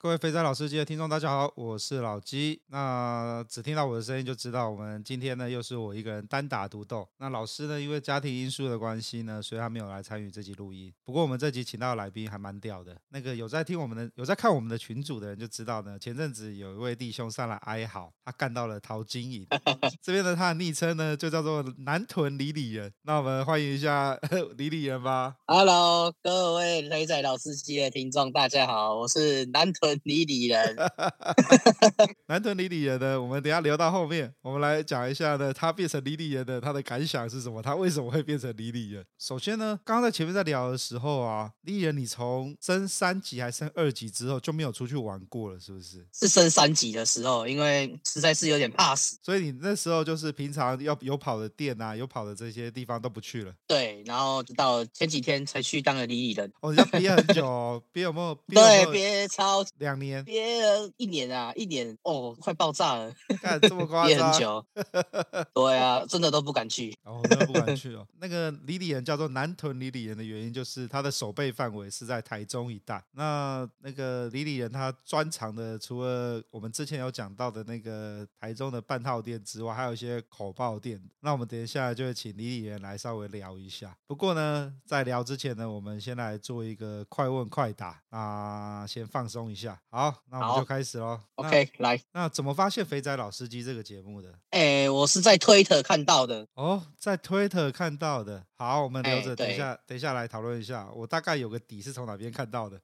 各位肥仔老司机的听众，大家好，我是老鸡。那只听到我的声音就知道，我们今天呢又是我一个人单打独斗。那老师呢，因为家庭因素的关系呢，所以他没有来参与这集录音。不过我们这集请到的来宾还蛮屌的，那个有在听我们的、有在看我们的群组的人就知道呢。前阵子有一位弟兄上来哀嚎，他干到了陶晶莹。这边的他的昵称呢就叫做南屯李李人。那我们欢迎一下 李李人吧。Hello，各位肥仔老司机的听众，大家好，我是南屯。里里人，南屯里里人呢？我们等下聊到后面，我们来讲一下呢，他变成里里人的他的感想是什么？他为什么会变成里里人？首先呢，刚刚在前面在聊的时候啊，里里人，你从升三级还升二级之后就没有出去玩过了，是不是？是升三级的时候，因为实在是有点怕死，所以你那时候就是平常要有跑的店啊，有跑的这些地方都不去了。对，然后到前几天才去当了里里人。哦，你要憋很久哦，憋有没有？憋有没有对，憋超。两年，憋了一年啊，一年哦，快爆炸了，干这么夸张，憋很久，对啊，真的都不敢去，哦，真的不敢 去哦。那个里里人叫做南屯里里人的原因，就是他的守备范围是在台中一带。那那个里里人他专长的，除了我们之前有讲到的那个台中的半套店之外，还有一些口爆店。那我们等一下就会请里里人来稍微聊一下。不过呢，在聊之前呢，我们先来做一个快问快答啊，先放松一下。好，那我们就开始喽。OK，来。那怎么发现肥仔老司机这个节目的？哎、欸，我是在推特看到的。哦，在推特看到的。好，我们留着，等一下，等一下来讨论一下。我大概有个底是从哪边看到的。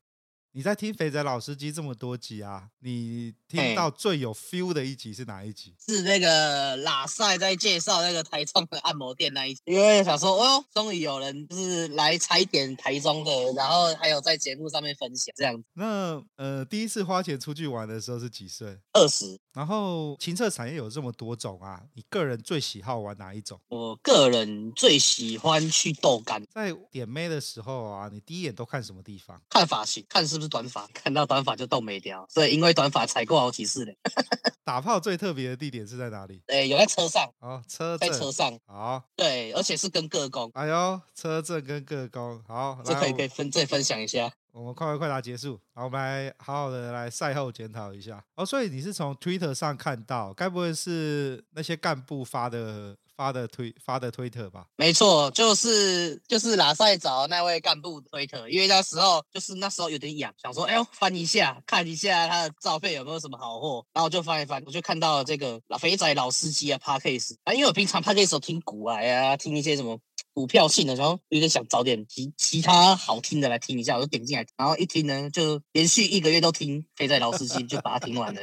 你在听肥仔老司机这么多集啊？你听到最有 feel 的一集是哪一集？是那个拉塞在介绍那个台中的按摩店那一集，因为想说，哦，终于有人就是来踩点台中的，然后还有在节目上面分享这样子。那呃，第一次花钱出去玩的时候是几岁？二十。然后情色产业有这么多种啊，你个人最喜好玩哪一种？我个人最喜欢去豆干。在点妹的时候啊，你第一眼都看什么地方？看发型，看是不是。短发看到短发就动没掉，所以因为短发踩过好几次嘞。打炮最特别的地点是在哪里？哎，有在车上哦，车在车上。好，对，而且是跟个工。哎呦，车震跟个工，好，这可以可以分再分享一下。我们快问快答结束，好，我们来好好的来赛后检讨一下。哦，所以你是从 Twitter 上看到，该不会是那些干部发的？发的推发的推特吧，没错，就是就是拉赛找那位干部推特，因为那时候就是那时候有点痒，想说哎呦翻一下看一下他的照片有没有什么好货，然后我就翻一翻，我就看到了这个老肥仔老司机啊 parkas 啊，因为我平常 Podcast 听股癌啊，听一些什么。股票性的，然后有点想找点其其他好听的来听一下，我就点进来，然后一听呢，就连续一个月都听飞在老司机，就把它听完了。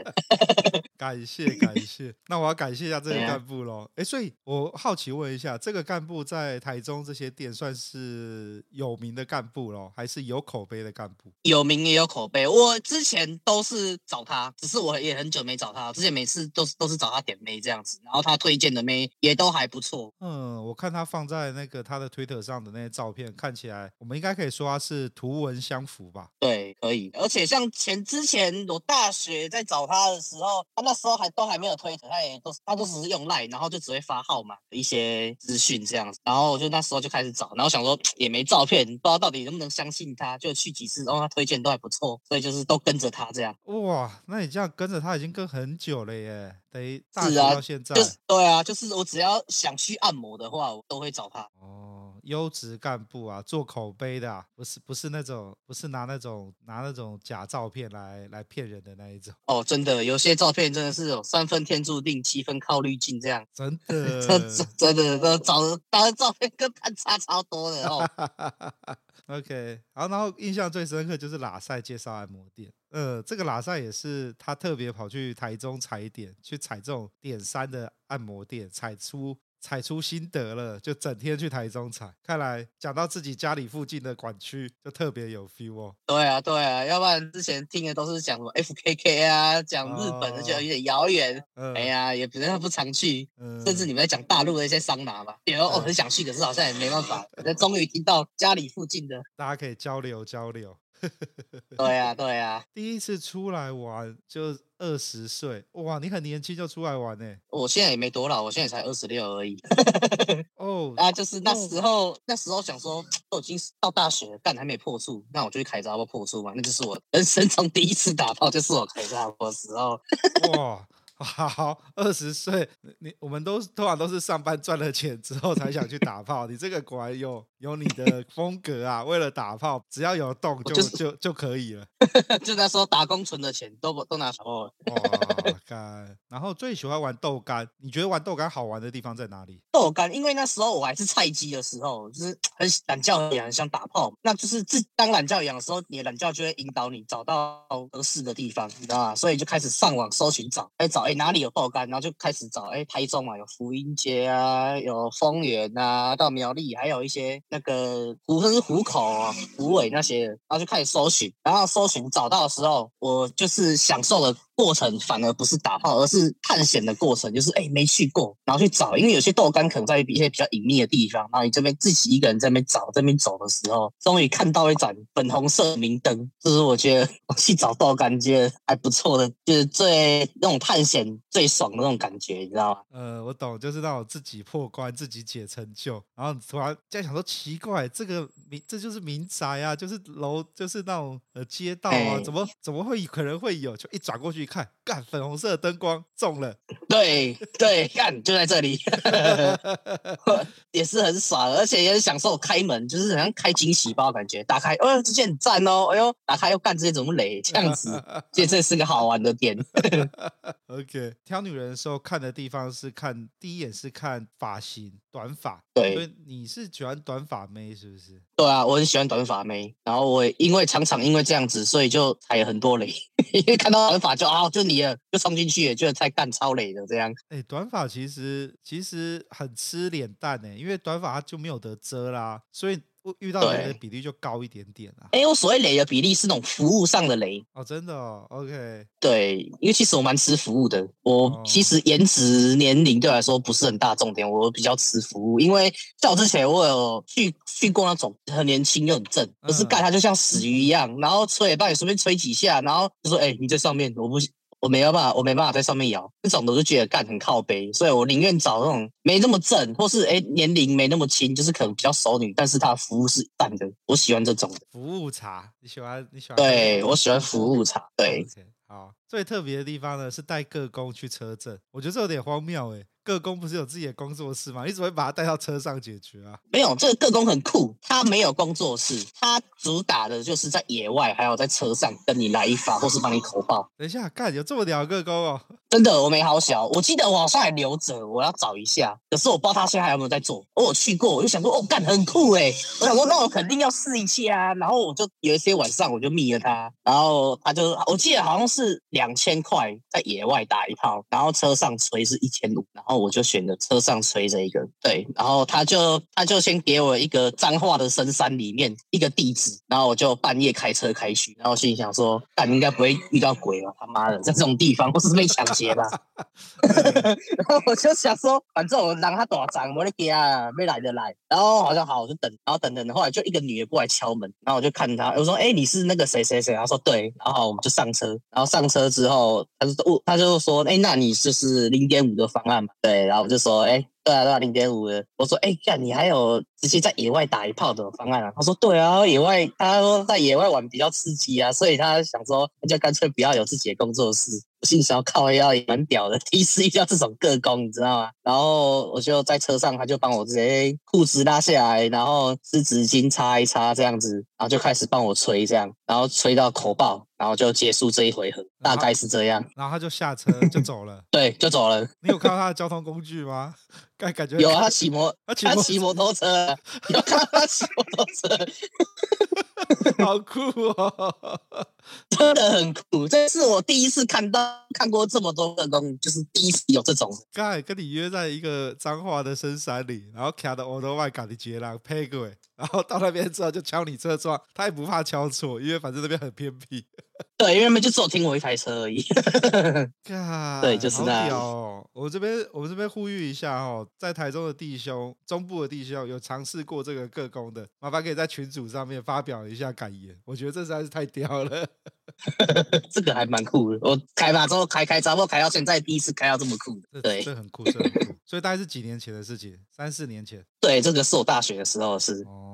感谢感谢，那我要感谢一下这个干部喽。哎、啊，所以我好奇问一下，这个干部在台中这些店算是有名的干部喽，还是有口碑的干部？有名也有口碑，我之前都是找他，只是我也很久没找他，之前每次都是都是找他点妹这样子，然后他推荐的妹也都还不错。嗯，我看他放在那个。他的推特上的那些照片看起来，我们应该可以说他是图文相符吧？对，可以。而且像前之前我大学在找他的时候，他那时候还都还没有推特，他也都他都只是用 Line，然后就只会发号码一些资讯这样子。然后我就那时候就开始找，然后想说也没照片，不知道到底能不能相信他，就去几次，然后他推荐都还不错，所以就是都跟着他这样。哇，那你这样跟着他已经跟很久了耶。等于大学到现在，是啊，就是对啊，就是我只要想去按摩的话，我都会找他。哦，优质干部啊，做口碑的啊，不是不是那种不是拿那种拿那种假照片来来骗人的那一种。哦，真的，有些照片真的是有三分天注定，七分靠滤镜这样。真的，真的，都找的找的照片跟潘差超多的哦。OK，好，然后印象最深刻就是拉赛介绍按摩店，呃，这个拉赛也是他特别跑去台中踩点，去踩这种点三的按摩店，踩出踩出心得了，就整天去台中踩。看来讲到自己家里附近的管区，就特别有 feel 哦。对啊，对啊，要不然之前听的都是讲什么 FKK 啊，讲日本的就有点遥远。哦、哎呀，也不是不常去，嗯、甚至你们在讲大陆的一些桑拿吧，比如我很想去，可是好像也没办法。那终于听到家里附近的，大家可以交流交流。对呀、啊，对呀、啊，第一次出来玩就二十岁，哇，你很年轻就出来玩呢？我现在也没多老，我现在才二十六而已。哦，啊，就是那时候，那时候想说，都已经到大学了，但还没破处，那我就去开闸波破处嘛，那就是我人生中第一次打炮，就是我凯撒波的时候。哇。好，二十岁，你我们都通常都是上班赚了钱之后才想去打炮，你这个果然有有你的风格啊！为了打炮，只要有洞就、就是、就就可以了。就那时候打工存的钱都都拿走了。哇，干！然后最喜欢玩豆干，你觉得玩豆干好玩的地方在哪里？豆干，因为那时候我还是菜鸡的时候，就是很懒觉也很想打炮，那就是自当懒教养的时候，你的懒觉就会引导你找到合适的地方，你知道吗？所以就开始上网搜寻找，哎找。哪里有爆肝，然后就开始找。哎，台中嘛，有福音街啊，有丰原啊，到苗栗还有一些那个湖是湖口啊、湖尾那些，然后就开始搜寻。然后搜寻找到的时候，我就是享受了。过程反而不是打炮，而是探险的过程。就是哎，没去过，然后去找，因为有些豆干可能在一些比较隐秘的地方。然后你这边自己一个人在那边找，在那边走的时候，终于看到一盏粉红色明灯。这是我觉得我去找豆干觉得还不错的，就是最那种探险最爽的那种感觉，你知道吗？呃，我懂，就是那种自己破关、自己解成就，然后突然在想说奇怪，这个民这就是民宅啊，就是楼，就是那种呃街道啊，怎么怎么会可能会有？就一转过去。看，干粉红色的灯光中了，对对，干就在这里，也是很爽，而且也是享受开门，就是好像开惊喜包感觉，打开，哦，这件很赞哦，哎呦，打开又干这些怎么雷这样子，这这是个好玩的点。OK，挑女人的时候看的地方是看第一眼是看发型，短发，对，所以你是喜欢短发妹是不是？对啊，我很喜欢短发妹，然后我因为常常因为这样子，所以就踩很多雷，因为看到短发就啊。哦，就你了，就冲进去也觉得在干超雷的这样。哎、欸，短发其实其实很吃脸蛋呢，因为短发它就没有得遮啦，所以遇到雷的比例就高一点点啊。哎、欸，我所谓雷的比例是那种服务上的雷哦，真的哦，OK。对，因为其实我蛮吃服务的，我其实颜值年龄对我来说不是很大重点，我比较吃服务。因为在我之前我有去去过那种很年轻又很正，可是干他就像死鱼一样，然后吹也帮你随便吹几下，然后就说：“哎、欸，你在上面，我不。”我没有办法，我没办法在上面摇，这种我就觉得干很靠背，所以我宁愿找那种没那么正，或是哎年龄没那么轻，就是可能比较熟女，但是她服务是淡的，我喜欢这种的。服务茶，你喜欢？你喜欢？对，我喜欢服务茶。对，okay, 好，最特别的地方呢是带个工去车震，我觉得这有点荒谬哎。个工不是有自己的工作室吗？你怎么会把他带到车上解决啊？没有，这个各工很酷，他没有工作室，他主打的就是在野外，还有在车上跟你来一发，或是帮你口爆。等一下，干有这么屌各工哦！真的，我没好小，我记得我好像还留着，我要找一下。可是我不知道他现在还有没有在做。我去过，我就想说，哦，干很酷哎！我想说，那我肯定要试一下啊。然后我就有一些晚上，我就密了他，然后他就，我记得好像是两千块在野外打一炮，然后车上吹是一千五，然后我就选了车上吹这一个，对，然后他就他就先给我一个彰化的深山里面一个地址，然后我就半夜开车开去，然后心里想说，但应该不会遇到鬼吧？他妈的，在这种地方，我是被抢劫吧？然后我就想说，反正我让他多长，我的给啊，没来的来。然后好像好，我就等，然后等等，后来就一个女的过来敲门，然后我就看他，我说，哎，你是那个谁谁谁？他说对，然后我们就上车，然后上车之后，他就他就说，哎，那你就是零点五的方案嘛？对，然后我就说，哎，对啊，对啊，零点五的。我说，哎，干，你还有直接在野外打一炮的方案啊？他说，对啊，野外，他说在野外玩比较刺激啊，所以他想说，那就干脆不要有自己的工作室。我心想，靠要也蛮屌的，第一次遇到这种个工，你知道吗？然后我就在车上，他就帮我直接裤子拉下来，然后湿纸巾擦一擦，这样子，然后就开始帮我吹，这样，然后吹到口爆，然后就结束这一回合，大概是这样。然后他就下车就走了，对，就走了。你有看到他的交通工具吗？感感觉 有啊，他骑摩，他骑摩托车，有看到他骑摩托车。好酷哦，真的很酷。这是我第一次看到，看过这么多个工，就是第一次有这种。刚才跟你约在一个彰化的深山里，然后卡的欧多外赶的捷浪配过，然后到那边之后就敲你车窗，他也不怕敲错，因为反正那边很偏僻。对，因为他们就只有停我一台车而已。对，就是那样。哦，我这边我们这边呼吁一下哦，在台中的弟兄，中部的弟兄有尝试过这个个工的，麻烦可以在群组上面发表一下感言。我觉得这实在是太屌了，这个还蛮酷的。我开吧之后开开，差不多开到现在第一次开到这么酷。对，这很酷，这很酷。所以大概是几年前的事情，三四年前。对，这个是我大学的时候的事。哦。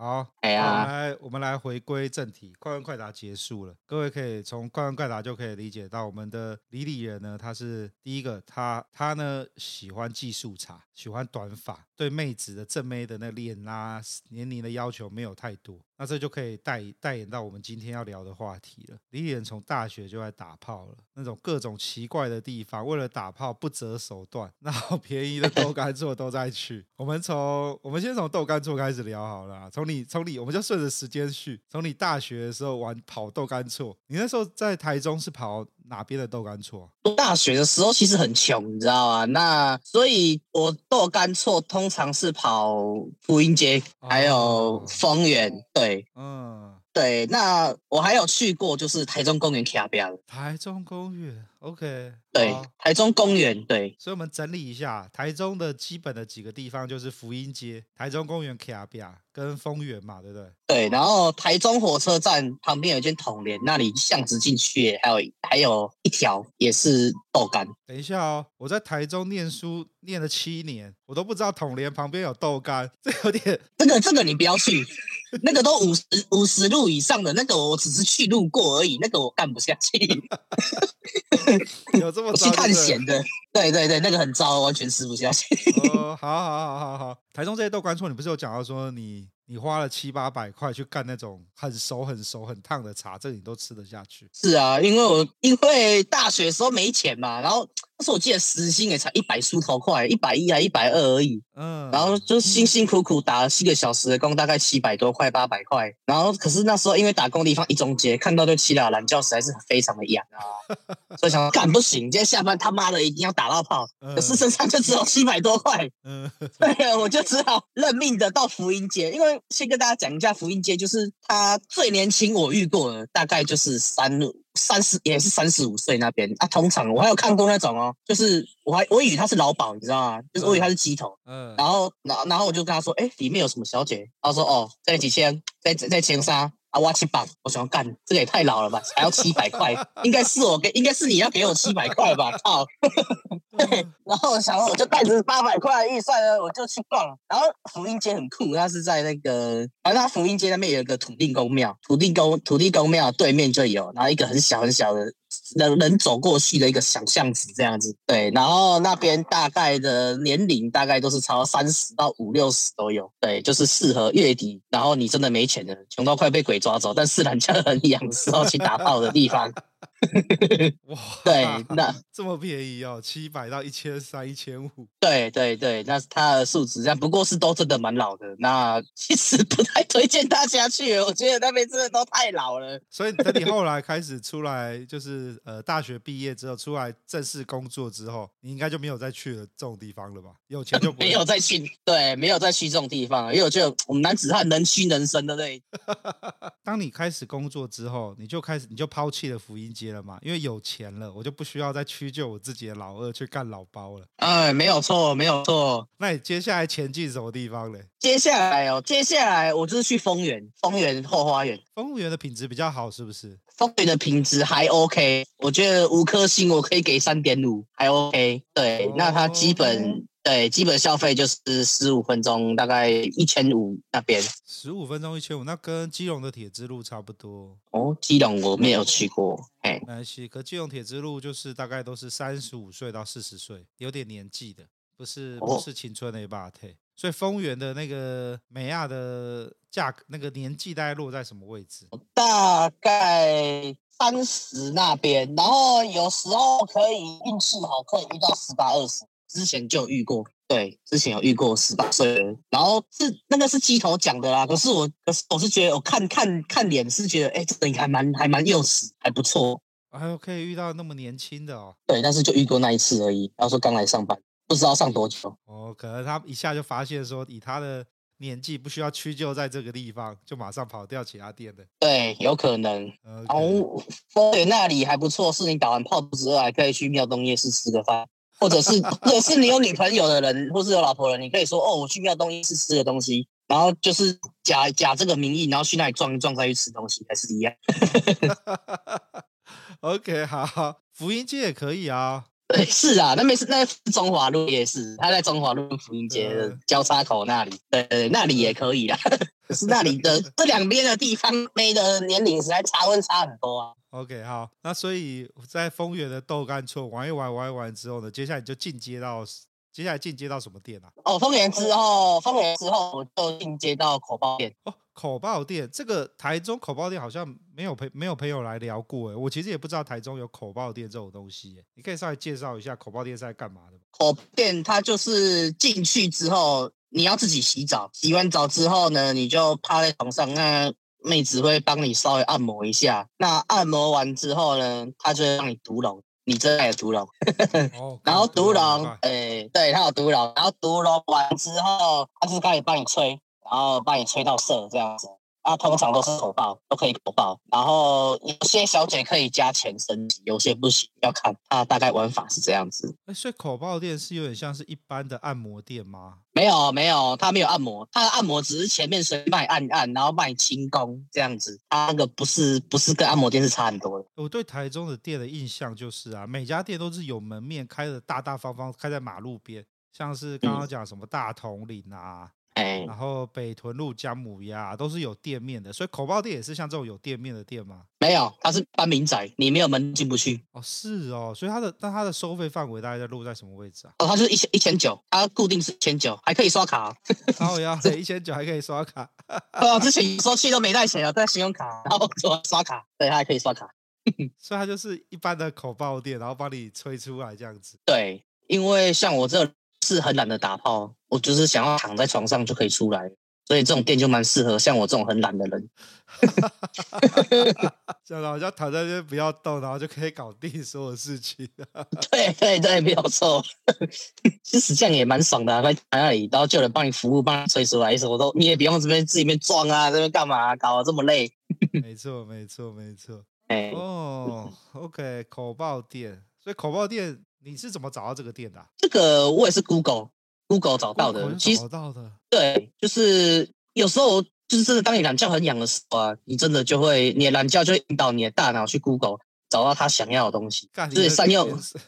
好，哎呀，来，我们来回归正题。快问快答结束了，各位可以从快问快答就可以理解到，我们的李李人呢，他是第一个，他他呢喜欢技术差，喜欢短发，对妹子的正妹的那脸啊年龄的要求没有太多。那这就可以带带引到我们今天要聊的话题了。李李人从大学就在打炮了，那种各种奇怪的地方，为了打炮不择手段，然后便宜的豆干厝都在去。我们从我们先从豆干厝开始聊好了，从你从你，我们就顺着时间序，从你大学的时候玩跑豆干厝，你那时候在台中是跑哪边的豆干错？大学的时候其实很穷，你知道吗？那所以我豆干错通常是跑福音街，还有丰原，对，嗯。对，那我还有去过，就是台中公园卡边。台中公园，OK。对，台中公园，对。所以，我们整理一下台中的基本的几个地方，就是福音街、台中公园卡边跟丰原嘛，对不对？对，然后台中火车站旁边有一间统联，那里巷子进去还有还有一条也是豆干。等一下哦，我在台中念书念了七年，我都不知道统联旁边有豆干，这有点……这个这个你不要去。那个都五十五十路以上的那个，我只是去路过而已，那个我干不下去。有这么去探险的？对对对，那个很糟，完全吃不下去。哦，好好好好好，台中这些豆干厝，你不是有讲到说你你花了七八百块去干那种很熟很熟很烫的茶，这你都吃得下去？是啊，因为我因为大学时候没钱嘛，然后。那时候我记得时薪也才一百出头块，一百一还一百二而已。嗯，然后就辛辛苦苦打了七个小时的工，大概七百多块、八百块。然后可是那时候因为打工地方一中街，看到对七了懒觉实在是非常的痒啊，所以想说干不行，今天下班他妈的一定要打到炮。嗯、可是身上就只有七百多块。嗯，对啊，我就只好认命的到福音街，因为先跟大家讲一下福音街，就是他最年轻我遇过的，大概就是三路。三十也是三十五岁那边啊，通常我还有看过那种哦，就是我还我以为他是老鸨，你知道吗？就是我以为他是鸡头，嗯，然后然后然后我就跟他说，哎，里面有什么小姐？他说哦，在几千，在在千三。啊，挖七百，我想要干，这个也太老了吧，还要七百块，应该是我给，应该是你要给我七百块吧，靠，对，然后我想，我就带着八百块的预算呢，我就去逛，然后福音街很酷，它是在那个，反正它福音街那边有一个土地公庙，土地公土地公庙对面就有，然后一个很小很小的。人人走过去的一个小巷子这样子，对，然后那边大概的年龄大概都是超三十到五六十都有，对，就是适合月底，然后你真的没钱了，穷到快被鬼抓走，但是人家很痒的时候去打炮的地方。哇，对，那 这么便宜哦，七百到一千三、一千五。对对对，那是它的数值这样，不过是都真的蛮老的。那 其实不太推荐大家去，我觉得那边真的都太老了。所以等你后来开始出来，就是呃大学毕业之后出来正式工作之后，你应该就没有再去了这种地方了吧？有钱就没有再去，对，没有再去这种地方了，因为我觉得我们男子汉能屈能伸的，对。当你开始工作之后，你就开始你就抛弃了福音街。了嘛，因为有钱了，我就不需要再屈就我自己的老二去干老包了。哎，没有错，没有错。那你接下来前进什么地方嘞？接下来哦，接下来我就是去丰原，丰原后花园。丰原的品质比较好，是不是？丰原的品质还 OK，我觉得五颗星我可以给三点五，还 OK。对，哦、那它基本。对，基本消费就是十五分钟，大概一千五那边。十五分钟一千五，那跟基隆的铁之路差不多。哦，基隆我没有去过，哎，没关系。可基隆铁之路就是大概都是三十五岁到四十岁，有点年纪的，不是不是青春的一把腿。所以丰原的那个美亚的价格，那个年纪大概落在什么位置？大概三十那边，然后有时候可以运气好，可以遇到十八二十。之前就有遇过，对，之前有遇过十八岁的，然后是那个是鸡头讲的啦。可是我，可是我是觉得，我看看看脸是觉得，哎，这个还蛮还蛮幼齿，还不错。还有可以遇到那么年轻的哦。对，但是就遇过那一次而已。然后说刚来上班，不知道上多久。哦，可能他一下就发现说，以他的年纪不需要屈就在这个地方，就马上跑掉其他店的。对，有可能。Okay. 然后丰原那里还不错，是你打完炮之后还可以去庙东夜市吃个饭。或者是，或者是你有女朋友的人，或是有老婆的人，你可以说哦，我去庙东夜市吃的东西，然后就是假假这个名义，然后去那里撞一撞再去吃东西，还是一样。OK，好，福音街也可以啊。对，是啊，那边是那是中华路夜市，他在中华路福音街的交叉口那里，对对，那里也可以啦。可是那里的这两边的地方，妹的年龄实在差温差很多啊。OK，好，那所以在丰原的豆干村玩一玩，玩一玩之后呢，接下来就进阶到接下来进阶到什么店啊？哦，丰原之后，丰原之后我就进阶到口爆店。哦，口爆店，这个台中口爆店好像没有朋没有朋友来聊过诶，我其实也不知道台中有口爆店这种东西，你可以稍微介绍一下口爆店是在干嘛的吗？口店它就是进去之后你要自己洗澡，洗完澡之后呢，你就趴在床上那。妹子会帮你稍微按摩一下，那按摩完之后呢，她就会让你毒龙，你真爱的毒龙。哦、然后毒龙，哎、欸，对，她有毒龙，然后毒龙完之后，她就开始帮你吹，然后帮你吹到色这样子。它通常都是口爆，都可以口爆。然后有些小姐可以加钱升级，有些不行，要看它大概玩法是这样子。哎，所以口爆店是有点像是一般的按摩店吗？没有，没有，它没有按摩，它的按摩只是前面随便帮你按一按，然后帮你清宫这样子。它那个不是不是跟按摩店是差很多的。我对台中的店的印象就是啊，每家店都是有门面，开的大大方方，开在马路边，像是刚刚讲什么大统领啊。嗯然后北屯路姜母鸭都是有店面的，所以口爆店也是像这种有店面的店吗？没有，它是搬民宅，你没有门进不去。哦，是哦，所以它的那它的收费范围大概在落在什么位置啊？哦，它就是一千一千九，它固定是一千九，还可以刷卡。好 呀，对，一千九还可以刷卡。哦，之前说去都没带钱啊，带信用卡，然后说刷卡，对，它还可以刷卡。所以它就是一般的口爆店，然后帮你吹出来这样子。对，因为像我这。是很懒得打炮，我就是想要躺在床上就可以出来，所以这种店就蛮适合像我这种很懒的人。这样好像躺在这边不要动，然后就可以搞定所有事情。对对对，没有错。其实这样也蛮爽的，在那里，然后就有人帮你服务，帮你吹出来，什么都你也不用这边自己面装啊，这边干嘛、啊，搞得这么累。没错，没错，没错。哎，哦，OK，口爆店，所以口爆店。你是怎么找到这个店的啊？这个我也是 Google Google 找到的。Google 找到的。对，就是有时候就是真的，当你懒觉很痒的时候啊，你真的就会，你的懒觉就会引导你的大脑去 Google 找到他想要的东西。干，就是善用。不是，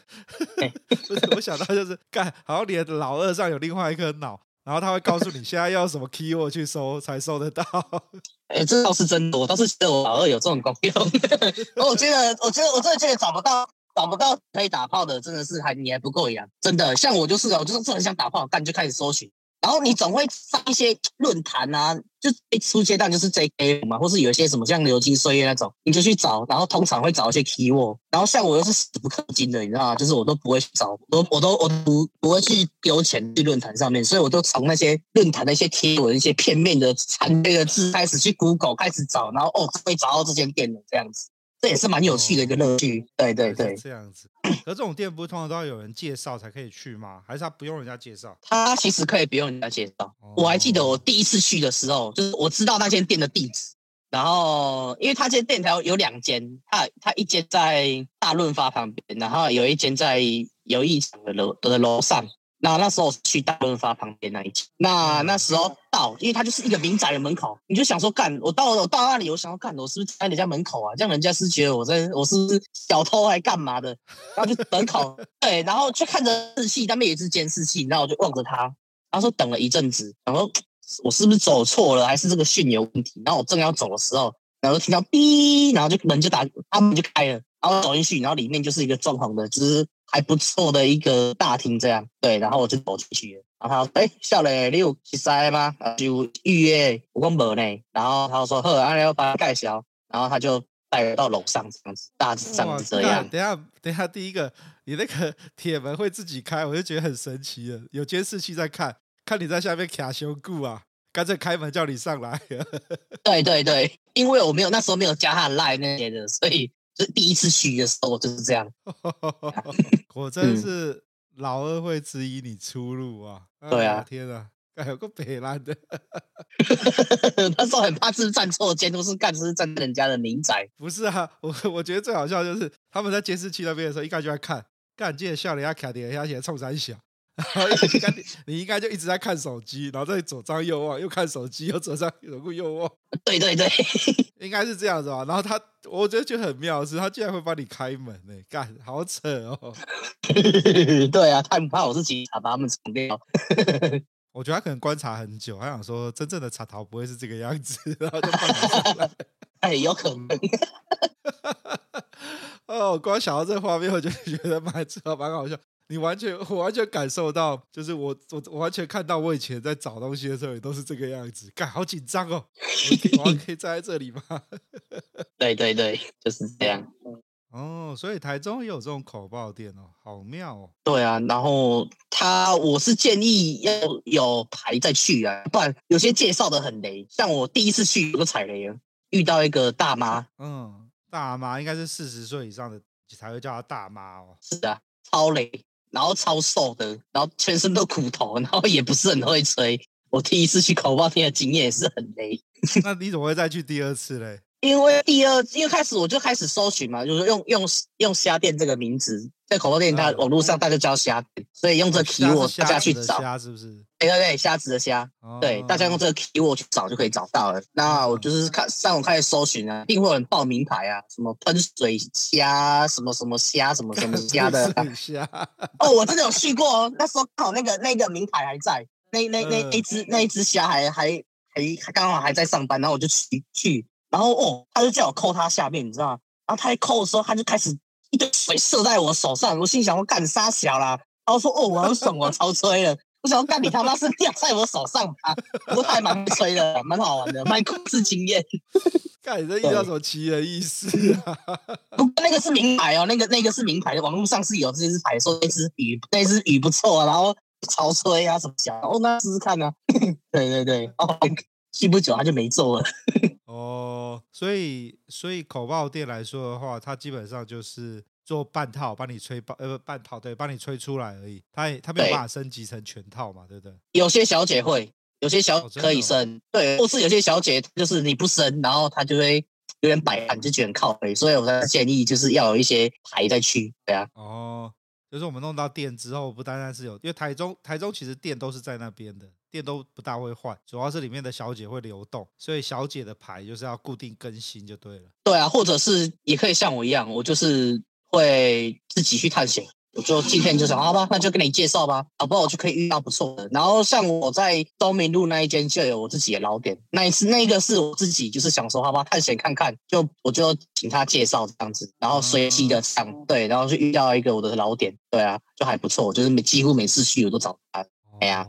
我想到就是干，好像你的老二上有另外一颗脑，然后他会告诉你现在要什么 keyword 去搜才搜得到。哎，这倒是真的，我倒是觉得我老二有这种功用。我觉得，我觉得，我真的觉得找不到。找不到可以打炮的，真的是还你还不够一样，真的。像我就是，我就是很想打炮，干就开始搜寻，然后你总会上一些论坛啊，就一出阶段就是 JK 嘛，或是有一些什么像流金岁月那种，你就去找，然后通常会找一些 keyword，然后像我又是死不氪金的，你知道吗？就是我都不会去找，我我都我不不会去丢钱去论坛上面，所以我都从那些论坛的一些贴文、一些片面的残缺的字开始去 Google 开始找，然后哦，终于找到这间店了，这样子。这也是蛮有趣的一个乐趣，对对对，这样子。可这种店不是通常都要有人介绍才可以去吗？还是他不用人家介绍？他其实可以不用人家介绍。我还记得我第一次去的时候，就是我知道那间店的地址，然后因为他这间店条有两间，他他一间在大润发旁边，然后有一间在友谊厂的楼的楼上。那那时候去大润发旁边那一间，那那时候到，因为它就是一个民宅的门口，你就想说干，我到我到那里，我想要干，我是不是在人家门口啊？这样人家是觉得我在我是不是小偷还干嘛的？然后就门口，对，然后就看着视器，那边也是监视器，然后我就望着他，然后说等了一阵子，然后我是不是走错了，还是这个讯有问题？然后我正要走的时候，然后听到哔，然后就门就打，他门就开了，然后走进去，然后里面就是一个装潢的，就是。还不错的一个大厅，这样对，然后我就走进去。然后他说：“哎、欸，小磊，你有去塞吗？就预约，我讲没呢。”然后他说：“呵，那要把它盖销。”然后他就带我到楼上，这样子，大致上是这样。等下，等下，第一个，你那个 铁门会自己开，我就觉得很神奇了。有监视器在看，看你在下面卡修固啊，干脆开门叫你上来。对对对，因为我没有那时候没有加他的 line 那些的，所以。就第一次去的时候就是这样，果真是老二会指引你出路啊！对啊，天啊，还有个北烂的 那时候很怕是站错监督，是干是站人家的民宅。不是啊，我我觉得最好笑就是他们在监视器那边的时候，一看就在看，干记得笑脸要卡点，而且冲三小，然后你你应该就一直在看手机，然后在左张右望，又看手机，又左张左顾右望。对对对，应该是这样子吧。然后他，我觉得就很妙是，他竟然会帮你开门呢，干，好扯哦。对啊，他不怕我是警察把他们冲掉。我觉得他可能观察很久，他想说真正的贼头不会是这个样子，然后就放你出来。哎，有可能。哦，光想到这个画面，我就觉得蛮扯，蛮好笑。你完全，我完全感受到，就是我，我，我完全看到我以前在找东西的时候也都是这个样子，干，好紧张哦！我可以，我可以站在这里吗？对对对，就是这样。哦，所以台中也有这种口爆店哦，好妙哦。对啊，然后他，我是建议要有牌再去啊，不然有些介绍的很雷。像我第一次去我就踩雷啊，遇到一个大妈。嗯，大妈应该是四十岁以上的才会叫她大妈哦。是啊，超雷。然后超瘦的，然后全身都骨头，然后也不是很会吹。我第一次去口爆天的经验也是很累。那你怎么会再去第二次嘞？因为第二，因为开始我就开始搜寻嘛，就是用用用虾店这个名字，在口爆店它网络上大家叫虾店，所以用这个 keyword 大家去找。虾是不是？对对对，虾子的虾，哦、对，大家用这个 keyword 去找就可以找到了。那我就是看上网开始搜寻啊，一定会有人报名牌啊，什么喷水虾，什么什么虾，什么什么虾的。虾哦，我真的有去过哦，那时候刚好那个那个名牌还在，那那那那只那一只虾还还还刚好还在上班，然后我就去去。然后哦，他就叫我扣他下面，你知道吗？然后他一扣的时候，他就开始一堆水射在我手上。我心想：我干啥小啦？然后说：哦，我很爽，我超吹了。我想干你他妈是掉在我手上吧？不过他还蛮吹的，蛮好玩的，蛮酷似经验。看你这遇到什么奇人异事啊？不过那个是名牌哦，那个那个是名牌的，网络上是有这只牌，说那只鱼那只鱼不错啊，然后超吹啊什么小哦，那试试看啊。对对对，哦，去不久他就没做了。哦，所以所以口爆店来说的话，它基本上就是做半套，帮你吹爆，呃，不半套，对，帮你吹出来而已。它也它没有办法升级成全套嘛，对不对？有些小姐会，有些小姐可以升，哦、对，或是有些小姐就是你不升，然后她就会有点摆烂，就觉得很靠北。所以我才建议就是要有一些牌再去，对啊。哦，就是我们弄到店之后，不单单是有，因为台中台中其实店都是在那边的。店都不大会换，主要是里面的小姐会流动，所以小姐的牌就是要固定更新就对了。对啊，或者是也可以像我一样，我就是会自己去探险。我就今天就想，好吧，那就跟你介绍吧，好不好？我就可以遇到不错的。然后像我在东明路那一间就有我自己的老点，那一次那个是我自己就是想说，好吧，探险看看，就我就请他介绍这样子，然后随机的上，对，然后就遇到一个我的老点，对啊，就还不错，就是每几乎每次去我都找他，哎呀。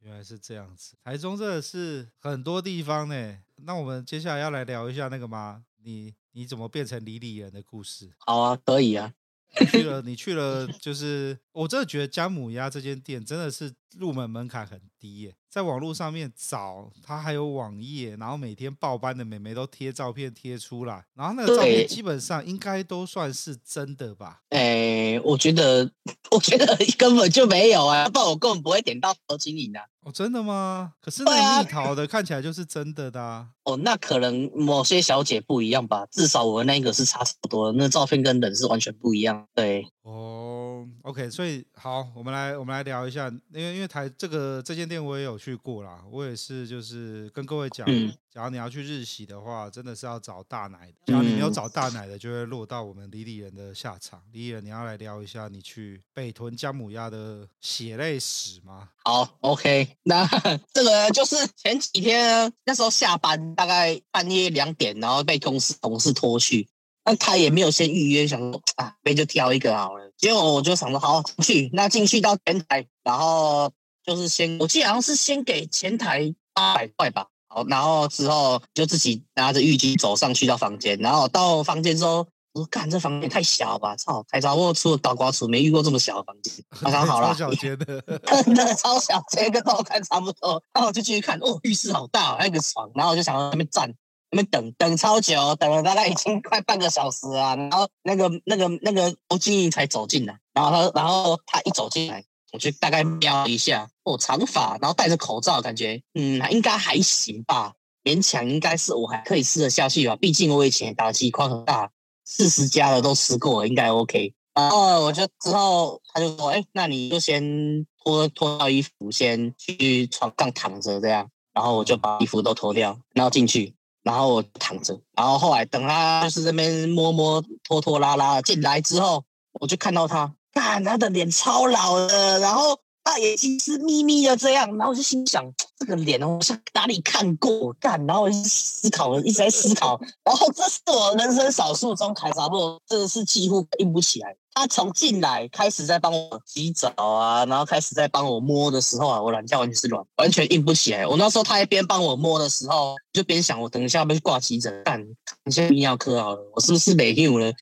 原来是这样子，台中真的是很多地方呢。那我们接下来要来聊一下那个吗？你你怎么变成李李人的故事？好啊，可以啊。你去了，你去了，就是我真的觉得姜母鸭这间店真的是入门门槛很低耶。在网络上面找，他还有网页，然后每天报班的美眉都贴照片贴出来，然后那个照片基本上应该都算是真的吧？哎，我觉得，我觉得 根本就没有啊，不然我根本不会点到陶晶莹啊。哦，真的吗？可是那蜜桃的看起来就是真的的啊。哦，那可能某些小姐不一样吧，至少我那个是差不多，那照片跟人是完全不一样。对。哦，OK，所以好，我们来我们来聊一下，因为因为台这个这间店我也有去过啦，我也是就是跟各位讲，嗯、假如你要去日洗的话，真的是要找大奶的。假如你没有找大奶的，就会落到我们李李人的下场。李李人，你要来聊一下你去北屯姜母鸭的血泪史吗？好，OK，那这个就是前几天那时候下班大概半夜两点，然后被公司同事拖去。那他也没有先预约，想说啊，那就挑一个好了。结果我就想说，好进去，那进去到前台，然后就是先，我记得好像是先给前台八百块吧。好，然后之后就自己拿着浴巾走上去到房间，然后到房间之后，我说干，这房间太小吧，操！开早我出了倒瓜厨，没遇过这么小的房间。我想好了，超小间的，真的超小间，跟我看差不多。然后我就继续看，哦，浴室好大，还有个床，然后我就想在那边站。那边等等超久，等了大概已经快半个小时啊。然后那个那个那个欧经理才走进来，然后他然后他一走进来，我就大概瞄一下，哦，长发，然后戴着口罩，感觉嗯，应该还行吧，勉强应该是我还可以吃得下去吧。毕竟我以前打鸡块很大，四十家的都吃过，应该 OK。然后我就之后他就说，哎，那你就先脱脱掉衣服，先去床上躺着这样。然后我就把衣服都脱掉，然后进去。然后我躺着，然后后来等他就是这边摸摸拖拖拉拉进来之后，我就看到他，看他的脸超老的，然后大眼睛是眯眯的这样，然后我就心想这个脸我像哪里看过，干，然后我就思考，一直在思考，然后这是我人生少数中凯撒布真的是几乎硬不起来。他从进来开始在帮我洗澡啊，然后开始在帮我摸的时候啊，我懒觉完全是软，完全硬不起来。我那时候他一边帮我摸的时候，就边想我等一下要不要去挂急诊，干，你先泌尿科好了，我是不是没用了？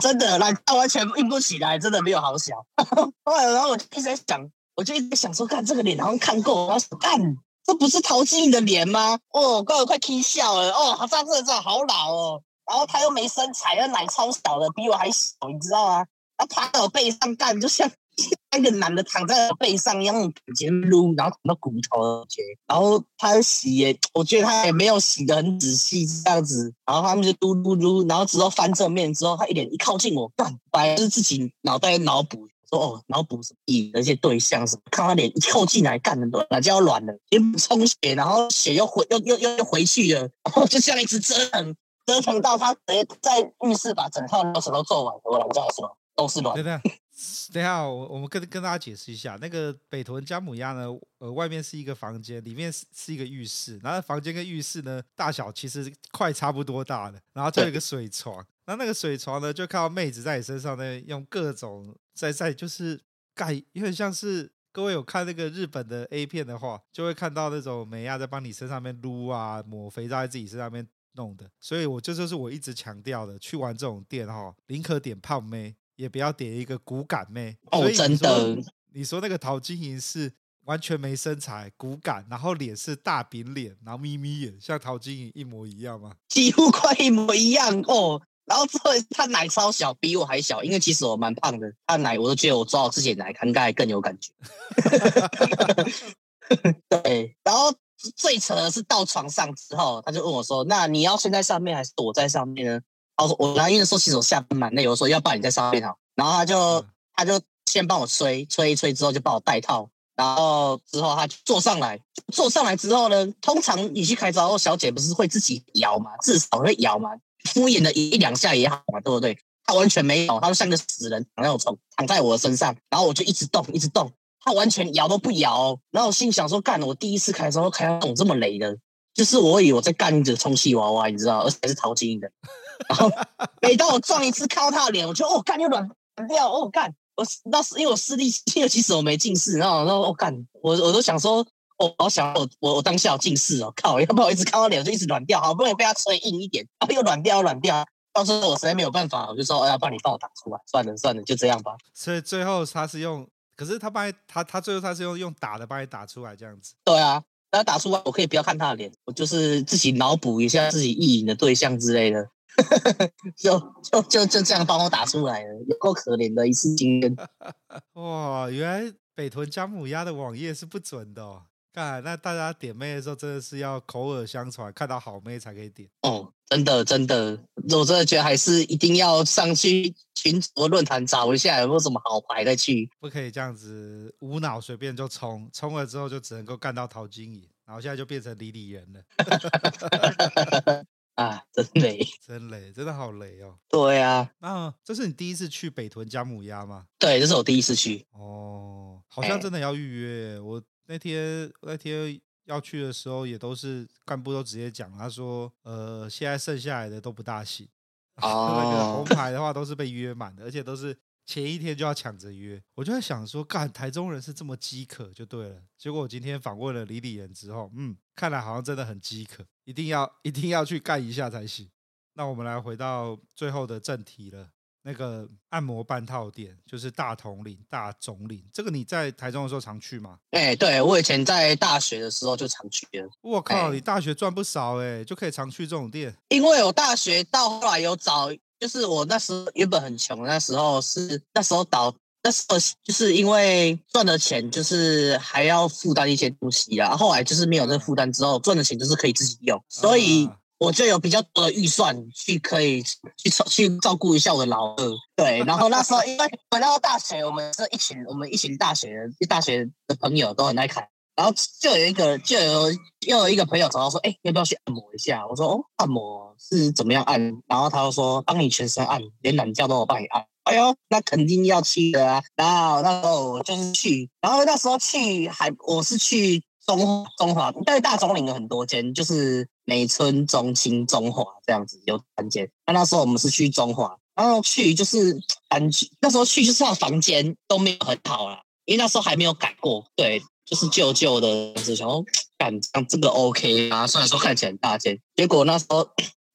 真的那他完全硬不起来，真的没有好小。后来然后我就一直在想，我就一直在想说，看这个脸好像看过，我说干，这不是陶晶莹的脸吗？哦，怪我快听笑了，哦，他这这这好老哦。然后他又没身材，那奶超小的，比我还小，你知道吗？他趴在我背上干，就像一个男的躺在背上一样，直接撸，然后躺到骨头去。然后他洗也，我觉得他也没有洗得很仔细，这样子。然后他们就撸撸撸，然后之后翻正面之后，他一脸一靠近我，干，本来是自己脑袋脑补，说哦，脑补什么引，那些对象什么，看他脸一靠近来干的都，哪叫软了，先充血，然后血又回又又又又回去了，然后就像一直折腾。折腾到他直接在浴室把整套流程都做完，我懒觉是吧？都是软。等下，等一下，我我们跟跟大家解释一下，那个北屯姜母鸭呢，呃，外面是一个房间，里面是是一个浴室，然后房间跟浴室呢大小其实快差不多大的，然后就有一个水床，那那个水床呢就看到妹子在你身上呢用各种在在就是盖，有点像是各位有看那个日本的 A 片的话，就会看到那种美亚在帮你身上面撸啊，抹肥皂在自己身上面。弄的，所以我这就是我一直强调的，去玩这种店哈，宁可点胖妹，也不要点一个骨感妹。哦，真的，你说那个陶晶莹是完全没身材、骨感，然后脸是大饼脸，然后眯眯眼，像陶晶莹一模一样吗？几乎快一模一样哦。然后之后他奶超小，比我还小，因为其实我蛮胖的，他奶我都觉得我抓我自己的奶应该更有感觉。对，然后。最扯的是到床上之后，他就问我说：“那你要先在上面还是躲在上面呢？”我说：“我来因为说其实我下班蛮累，我说要不然你在上面好。”然后他就他就先帮我吹吹一吹，之后就帮我戴套，然后之后他就坐上来，坐上来之后呢，通常你去开招后，小姐不是会自己摇吗？至少会摇吗？敷衍的一两下也好嘛，对不对？他完全没有，他就像个死人躺在我床，躺在我的身上，然后我就一直动，一直动。他完全摇都不摇，然后我心想说：“干！我第一次开的时候开那种这么雷的，就是我以为我在干一只充气娃娃，你知道，而且还是淘金的。然后每当我撞一次看到他的脸，我就哦干又软掉，哦干！我那是因为我视力，其实我没近视，然后然后我干，我我都想说，哦，我想我我我当下有近视哦，靠！要不然我一直看到脸我就一直软掉，好不容易被他吹硬一点，然后又软掉软掉，到时候我实在没有办法，我就说：哎呀，帮你帮我打出来，算了算了，就这样吧。所以最后他是用。可是他帮他他最后他是用用打的帮你打出来这样子。对啊，他打出来我可以不要看他的脸，我就是自己脑补一下自己意淫的对象之类的，就就就就这样帮我打出来了，有够可怜的一次经验。哇，原来北屯姜母鸭的网页是不准的哦。看，那大家点妹的时候真的是要口耳相传，看到好妹才可以点。哦，真的真的，我真的觉得还是一定要上去群组论坛找一下有没有什么好牌再去，不可以这样子无脑随便就冲，冲了之后就只能够干到淘金营，然后现在就变成李李人了。啊，真 雷，真雷，真的好雷哦。对啊，那这是你第一次去北屯姜母鸭吗？对，这是我第一次去。哦，好像真的要预约。欸、我那天那天要去的时候，也都是干部都直接讲，他说，呃，现在剩下来的都不大行。哦，那个红牌的话都是被约满的，而且都是前一天就要抢着约。我就在想说，干台中人是这么饥渴就对了。结果我今天访问了李李人之后，嗯，看来好像真的很饥渴。一定要一定要去干一下才行。那我们来回到最后的正题了。那个按摩半套店就是大统领、大总领，这个你在台中的时候常去吗？哎、欸，对，我以前在大学的时候就常去了。我靠，欸、你大学赚不少哎、欸，就可以常去这种店。因为我大学到后来有找，就是我那时候原本很穷，那时候是那时候倒。那时候就是因为赚的钱就是还要负担一些东西啊，后来就是没有这个负担之后，赚的钱就是可以自己用，所以我就有比较多的预算去可以去去照顾一下我的老二。对，然后那时候 因为回到大学，我们是一群我们一群大学的大学的朋友都很爱看，然后就有一个就有又有一个朋友找到说，哎，要不要去按摩一下？我说哦，按摩是怎么样按？然后他就说帮你全身按，连懒觉都有帮你按。哎呦，那肯定要去的啊！然后那时候我就是去，然后那时候去还我是去中中华，但是大总领有很多间，就是美村、中清、中华这样子有三间。那那时候我们是去中华，然后去就是感觉那时候去就是房间都没有很好啦，因为那时候还没有改过，对，就是旧旧的，就是想说感这个 OK 啊，虽然说看起来很大间，结果那时候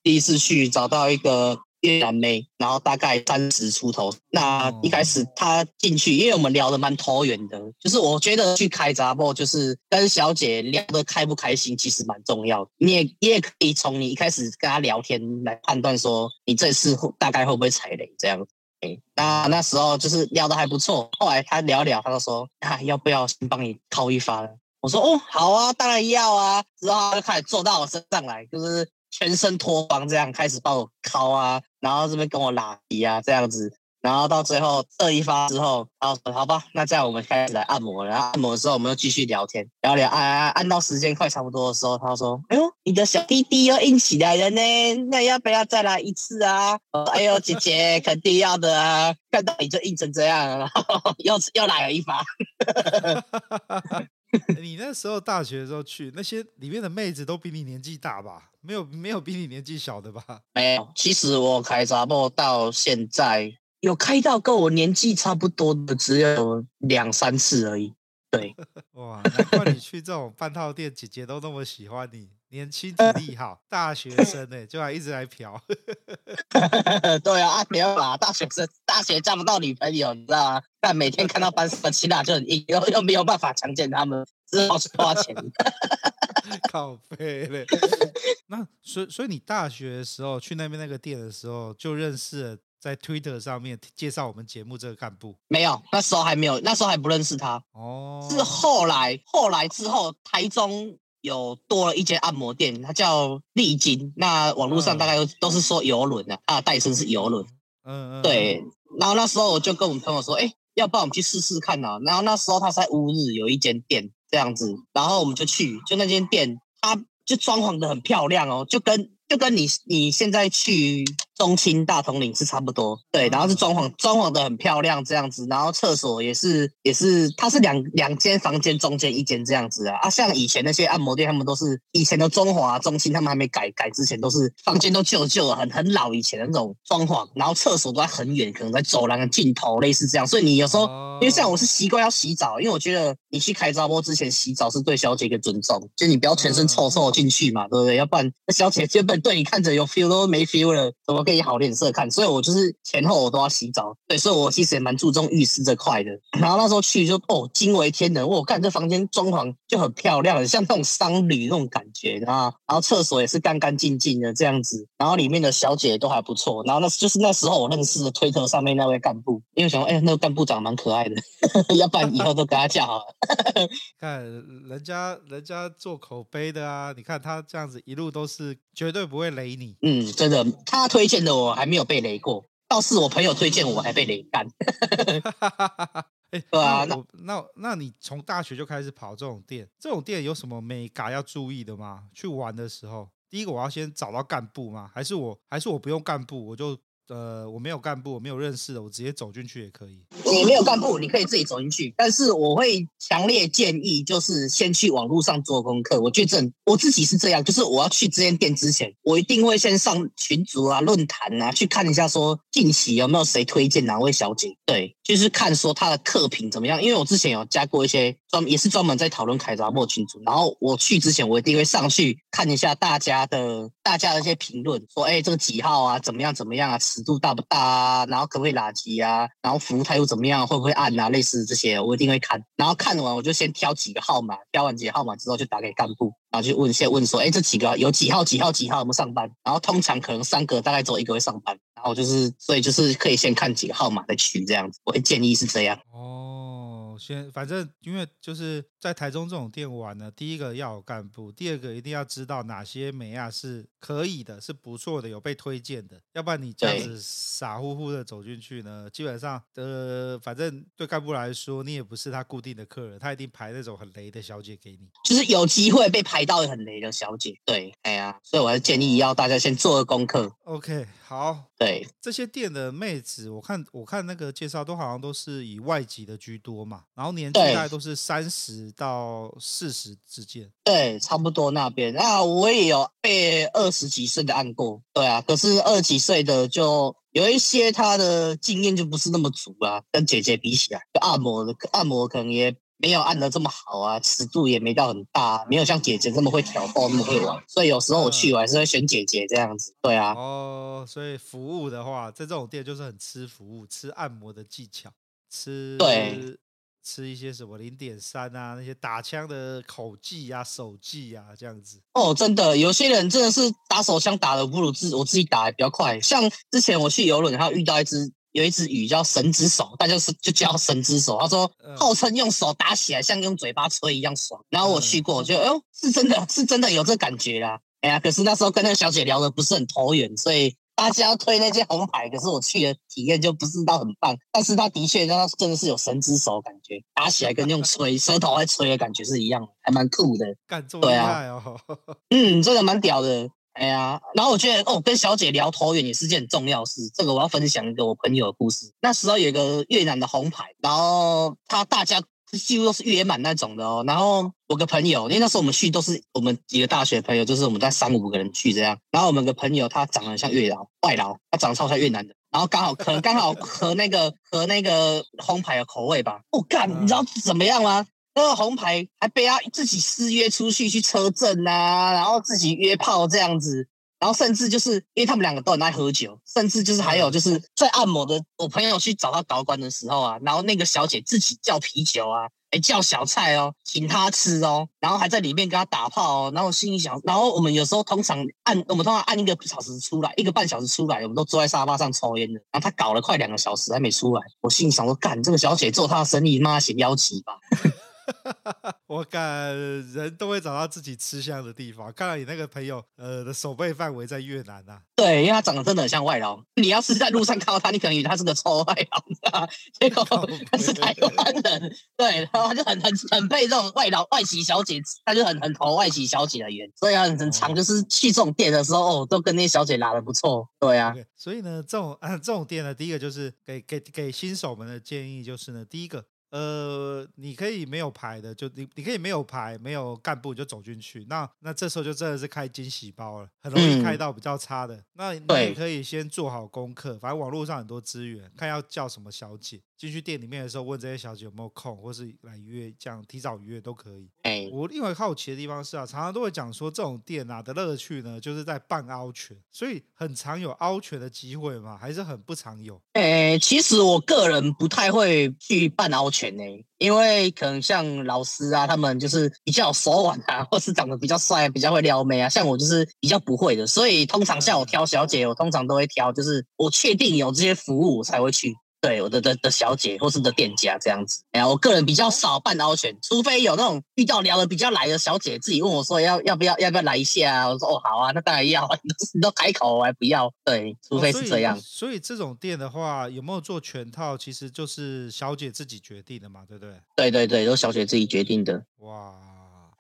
第一次去找到一个。越南妹，然后大概三十出头。那一开始他进去，因为我们聊得蛮投缘的，就是我觉得去开闸铺，就是跟小姐聊得开不开心，其实蛮重要的。你也你也可以从你一开始跟她聊天来判断说，你这次大概会不会踩雷这样子。那那时候就是聊得还不错。后来他聊聊，他就说啊，要不要先帮你掏一发？我说哦，好啊，当然要啊。之后他就开始坐到我身上来，就是。全身脱光这样开始帮我敲啊，然后这边跟我拉皮啊这样子，然后到最后这一发之后，然后说好吧，那这样我们开始来按摩。然后按摩的时候，我们又继续聊天，聊聊按按按到时间快差不多的时候，他说：“哎呦，你的小弟弟又硬起来了呢，那要不要再来一次啊？”哎呦，姐姐肯定要的啊，看到你就硬成这样，然后又又来了一发。你那时候大学的时候去，那些里面的妹子都比你年纪大吧？没有没有比你年纪小的吧？没有，其实我开闸铺到现在有开到跟我年纪差不多的，只有两三次而已。对，哇，难怪你去这种半套店，姐姐都那么喜欢你，年轻体力好，大学生呢，就还一直来嫖。对啊，啊没有啦，大学生大学交不到女朋友，你知道吗？但每天看到班上的其他就很硬，又又没有办法强奸他们，只好去花钱。靠背嘞。那所以所以你大学的时候去那边那个店的时候，就认识了。在 Twitter 上面介绍我们节目这个干部没有，那时候还没有，那时候还不认识他。哦，是后来，后来之后，台中有多了一间按摩店，它叫丽晶。那网络上大概都都是说游轮的，它的代称是游轮。嗯嗯，对。然后那时候我就跟我们朋友说，哎，要不然我们去试试看啊。然后那时候他在乌日有一间店这样子，然后我们就去，就那间店，它就装潢的很漂亮哦，就跟就跟你你现在去。中青大统领是差不多，对，然后是装潢装潢的很漂亮这样子，然后厕所也是也是，它是两两间房间中间一间这样子啊。啊，像以前那些按摩店，他们都是以前的中华中青，他们还没改改之前都是房间都旧旧的，很很老以前的那种装潢，然后厕所都在很远，可能在走廊的尽头类似这样，所以你有时候因为像我是习惯要洗澡，因为我觉得你去开闸铺之前洗澡是对小姐一个尊重，就你不要全身臭臭进去嘛，对不对？要不然那小姐原本对你看着有 feel 都没 feel 了，怎么？给好脸色看，所以我就是前后我都要洗澡。对，所以我其实也蛮注重浴室这块的。然后那时候去就哦，惊为天人，我看这房间装潢就很漂亮，很像那种商旅那种感觉，啊然后厕所也是干干净净的这样子，然后里面的小姐都还不错。然后那就是那时候我认识的推特上面那位干部，因为想说，哎，那个干部长蛮可爱的，要不然以后都跟他叫好了。看人家人家做口碑的啊，你看他这样子一路都是绝对不会雷你。嗯，真的，他推荐的我还没有被雷过，倒是我朋友推荐我还被雷干。哎，对啊，那那那你从大学就开始跑这种店，这种店有什么美嘎要注意的吗？去玩的时候，第一个我要先找到干部吗？还是我还是我不用干部，我就。呃，我没有干部，我没有认识的，我直接走进去也可以。你没有干部，你可以自己走进去，但是我会强烈建议，就是先去网络上做功课。我觉得我自己是这样，就是我要去这间店之前，我一定会先上群组啊、论坛啊，去看一下说近期有没有谁推荐哪位小姐。对，就是看说他的客品怎么样。因为我之前有加过一些专，也是专门在讨论凯达莫群组。然后我去之前，我一定会上去看一下大家的、大家的一些评论，说哎，这个几号啊，怎么样怎么样啊，尺度大不大啊，然后可不可以拉机啊，然后服务态度怎么样，会不会按啊，类似这些，我一定会看。然后看完我就先挑几个号码，挑完几个号码之后就打给干部，然后就问先问说，哎，这几个有几号几号几号有没有上班？然后通常可能三个大概只有一个会上班，然后就是所以就是可以先看几个号码再取这样子，我会建议是这样。哦，先反正因为就是在台中这种店玩呢，第一个要有干部，第二个一定要知道哪些美亚是可以的，是不错的，有被推荐的，要不然你这样子傻乎乎的走进去呢，基本上呃，反正对干部来说，你也不是他固定的客人，他一定排那种很雷的小姐给你，就是有机会被排到很雷的小姐。对，哎呀，所以我还是建议要大家先做个功课。OK，好，对这些店的妹子，我看我看那个介绍都好像都是以外籍的居多嘛，然后年纪大概都是三十到四十之间。对，差不多那边。那我也有被二十几岁的按过，对啊，可是二十几岁的就有一些他的经验就不是那么足啊，跟姐姐比起来，就按摩的按摩可能也。没有按的这么好啊，尺度也没到很大，没有像姐姐这么会挑逗，那么会玩。所以有时候我去，我还是会选姐姐这样子。对啊。哦，所以服务的话，在这种店就是很吃服务，吃按摩的技巧，吃对，吃一些什么零点三啊，那些打枪的口技啊、手技啊，这样子。哦，真的，有些人真的是打手枪打的不如自我自己打的比较快。像之前我去游轮，然后遇到一只。有一只鱼叫神之手，大家是就叫神之手。他说号称用手打起来像用嘴巴吹一样爽。然后我去过，我觉得哎呦，是真的是真的有这感觉啦。哎呀，可是那时候跟那个小姐聊得不是很投缘，所以大家要推那些红牌，可是我去的体验就不是到很棒。但是他的确让他真的是有神之手感觉，打起来跟用吹舌头在吹的感觉是一样的，还蛮酷的。干这么厉害哦！嗯，这个蛮屌的。哎呀，然后我觉得哦，跟小姐聊投缘也是件很重要事。这个我要分享一个我朋友的故事。那时候有一个越南的红牌，然后他大家几乎都是约满那种的哦。然后我个朋友，因为那时候我们去都是我们几个大学朋友，就是我们在三五个人去这样。然后我们个朋友他长得像越南外劳，他长得超像越南的。然后刚好可能刚好和那个和那个红牌的口味吧。我、哦、干，你知道怎么样吗？那个红牌还被他自己私约出去去车震啊，然后自己约炮这样子，然后甚至就是因为他们两个都很爱喝酒，甚至就是还有就是在按摩的我朋友去找他搞关的时候啊，然后那个小姐自己叫啤酒啊，还叫小菜哦，请他吃哦，然后还在里面跟他打炮哦，然后我心里想，然后我们有时候通常按我们通常按一个小时出来，一个半小时出来，我们都坐在沙发上抽烟的，然后他搞了快两个小时还没出来，我心里想说，干这个小姐做她的生意，妈显妖气吧。我感人都会找到自己吃香的地方。看来你那个朋友，呃，的守备范围在越南呐、啊。对，因为他长得真的很像外劳。你要是在路上看到他，你可能以为他是个臭外劳，结果他是台湾人。对，然后他就很很很被这种外劳外籍小姐，他就很很投外籍小姐的缘。所以很很常就是去这种店的时候，哦，都跟那些小姐拉的不错。对啊。Okay, 所以呢，这种啊这种店呢，第一个就是给给给新手们的建议就是呢，第一个。呃，你可以没有牌的，就你你可以没有牌，没有干部就走进去，那那这时候就真的是开惊喜包了，很容易开到比较差的。嗯、那你也可以先做好功课，反正网络上很多资源，看要叫什么小姐。进去店里面的时候问这些小姐有没有空，或是来约这样提早约都可以。哎，我另外好奇的地方是啊，常常都会讲说这种店啊的乐趣呢，就是在办凹拳，所以很常有凹拳的机会嘛，还是很不常有。哎，其实我个人不太会去办凹拳呢，因为可能像老师啊，他们就是比较有手腕啊，或是长得比较帅，比较会撩妹啊，像我就是比较不会的，所以通常像我挑小姐，我通常都会挑，就是我确定有这些服务我才会去。对，我的的的小姐或是的店家这样子，哎呀，我个人比较少办凹拳，除非有那种遇到聊的比较来的小姐自己问我说要要不要要不要来一下，我说哦好啊，那当然要，你都开口我还不要，对，除非是这样。哦，所以，所以这种店的话，有没有做全套，其实就是小姐自己决定的嘛，对不对？对对对，都小姐自己决定的。哇。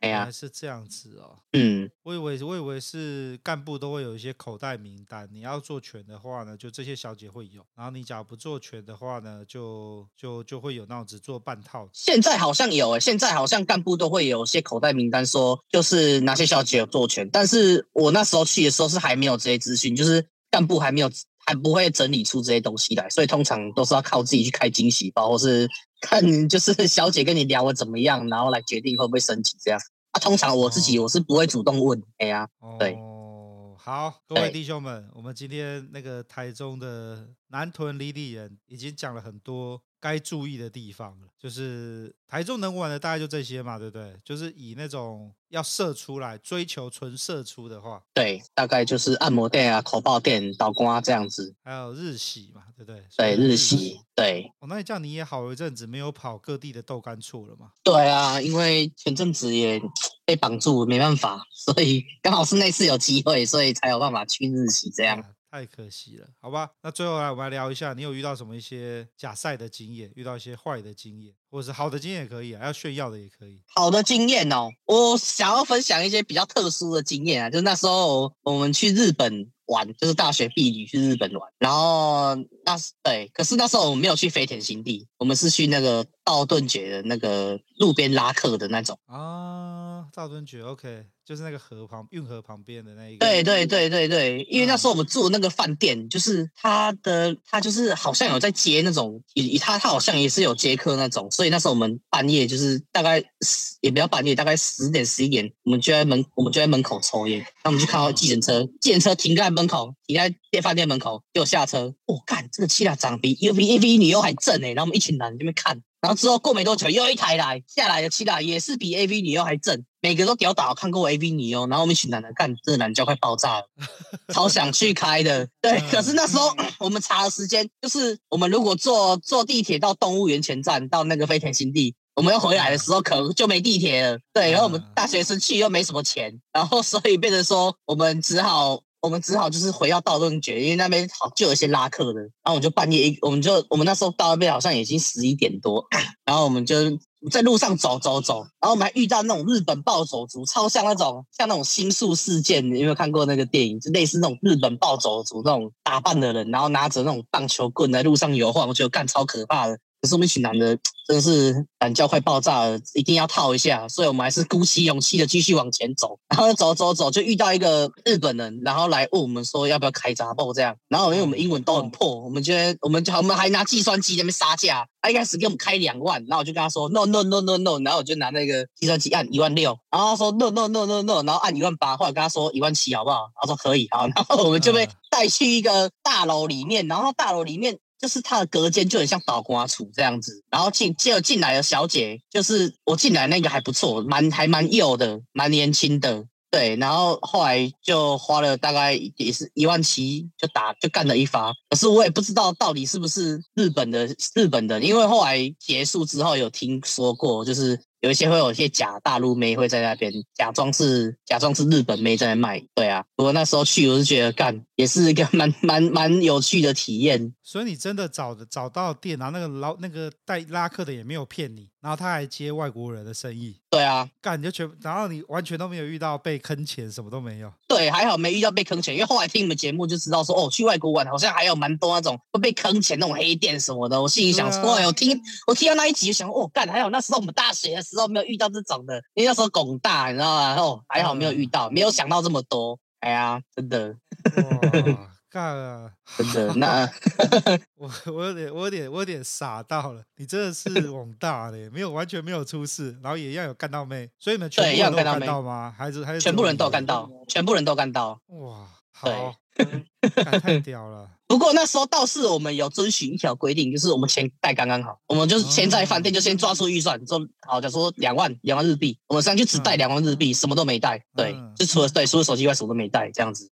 哎呀，是这样子哦。嗯，我以为我以为是干部都会有一些口袋名单，你要做全的话呢，就这些小姐会有。然后你假如不做全的话呢，就就就会有那种只做半套。现在好像有诶，现在好像干部都会有些口袋名单，说就是哪些小姐有做全。但是我那时候去的时候是还没有这些资讯，就是干部还没有还不会整理出这些东西来，所以通常都是要靠自己去开惊喜包，或是。看，就是小姐跟你聊的怎么样，然后来决定会不会升级这样。啊，通常我自己我是不会主动问，哎呀，对。哦，好，各位弟兄们，我们今天那个台中的南屯李李人已经讲了很多。该注意的地方了，就是台中能玩的大概就这些嘛，对不对？就是以那种要射出来、追求纯射出的话，对，大概就是按摩店啊、口爆店、倒光啊这样子，还有日洗嘛，对不对？对，日洗，对。哦，那你这样你也好一阵子没有跑各地的豆干处了嘛？对啊，因为前阵子也 被绑住，没办法，所以刚好是那次有机会，所以才有办法去日洗这样。太可惜了，好吧。那最后来，我们来聊一下，你有遇到什么一些假赛的经验？遇到一些坏的经验，或者是好的经验也可以啊，要炫耀的也可以。好的经验哦，我想要分享一些比较特殊的经验啊，就是那时候我们去日本玩，就是大学毕旅去日本玩，然后那是对，可是那时候我们没有去飞田新地，我们是去那个道顿崛的那个路边拉客的那种啊，道顿堀 OK。就是那个河旁，运河旁边的那一个。对对对对对，因为那时候我们住的那个饭店，就是他的，他就是好像有在接那种，以他他好像也是有接客那种，所以那时候我们半夜就是大概，也不要半夜，大概十点十一点，我们就在门，我们就在门口抽烟，那我们就看到计程车，计程车停在门口，停在店饭店门口，就下车，我、哦、干，这个气量长比又比 AV 女优还正哎，然后我们一群男在那边看。然后之后过没多久，又一台来下来的七大也是比 AV 女优还正，每个都屌打，看过 AV 女优。然后我们一群男的干，这男教快爆炸了，超想去开的。对，可是那时候 我们查的时间，就是我们如果坐坐地铁到动物园前站到那个飞田新地，我们要回来的时候可能就没地铁了。对，然后我们大学生去又没什么钱，然后所以变成说我们只好。我们只好就是回到道顿崛，因为那边好就有一些拉客的，然后我们就半夜一，我们就我们那时候到那边好像已经十一点多，然后我们就在路上走走走，然后我们还遇到那种日本暴走族，超像那种像那种新宿事件，你有没有看过那个电影？就类似那种日本暴走族那种打扮的人，然后拿着那种棒球棍在路上游晃，我觉得干超可怕的。可是我们一群男的 真的是胆教快爆炸了，一定要套一下，所以我们还是鼓起勇气的继续往前走。然后走走走，就遇到一个日本人，然后来问我们说要不要开闸报这样。然后因为我们英文都很破，我们觉得我们就我们还拿计算机在那边杀价。他一开始给我们开两万，然后我就跟他说 no no no no no，然后我就拿那个计算机按一万六，然后他说 no no no no no，然后按一万八，后来跟他说一万七好不好？他说可以好，然后我们就被带去一个大楼里面，然后大楼里面。就是他的隔间就很像倒瓜处这样子，然后进接着进来的小姐，就是我进来那个还不错，蛮还蛮幼的，蛮年轻的，对。然后后来就花了大概也是一万七，就打就干了一发。可是我也不知道到底是不是日本的日本的，因为后来结束之后有听说过，就是。有一些会有一些假大陆妹会在那边假装是假装是日本妹在那卖，对啊。不过那时候去我是觉得干也是一个蛮蛮蛮有趣的体验。所以你真的找的找到店，然后那个老那个带拉客的也没有骗你，然后他还接外国人的生意。对啊，干你就全，然后你完全都没有遇到被坑钱，什么都没有。对，还好没遇到被坑钱，因为后来听你们节目就知道说哦，去外国玩好像还有蛮多那种会被坑钱那种黑店什么的。我心里想说，我、啊哦、听我听到那一集就想哦，干还好那时候我们大学的时候没有遇到这种的，因为那时候拱大，你知道吗？哦，还好没有遇到，没有想到这么多。哎呀，真的。干啊！真的，那 我我有点我有点我有点傻到了。你真的是 网大的，没有完全没有出事，然后也要有干到妹，所以你们全部人都有干到吗？还是还是全部人都干到，全部人都干到。哇，好，太屌了。不过那时候倒是我们有遵循一条规定，就是我们钱带刚刚好，我们就是先在饭店就先抓出预算，说好，假如说两万两万日币，我们上去只带两万日币，什么都没带，对，就除了对除了手机外什么都没带，这样子。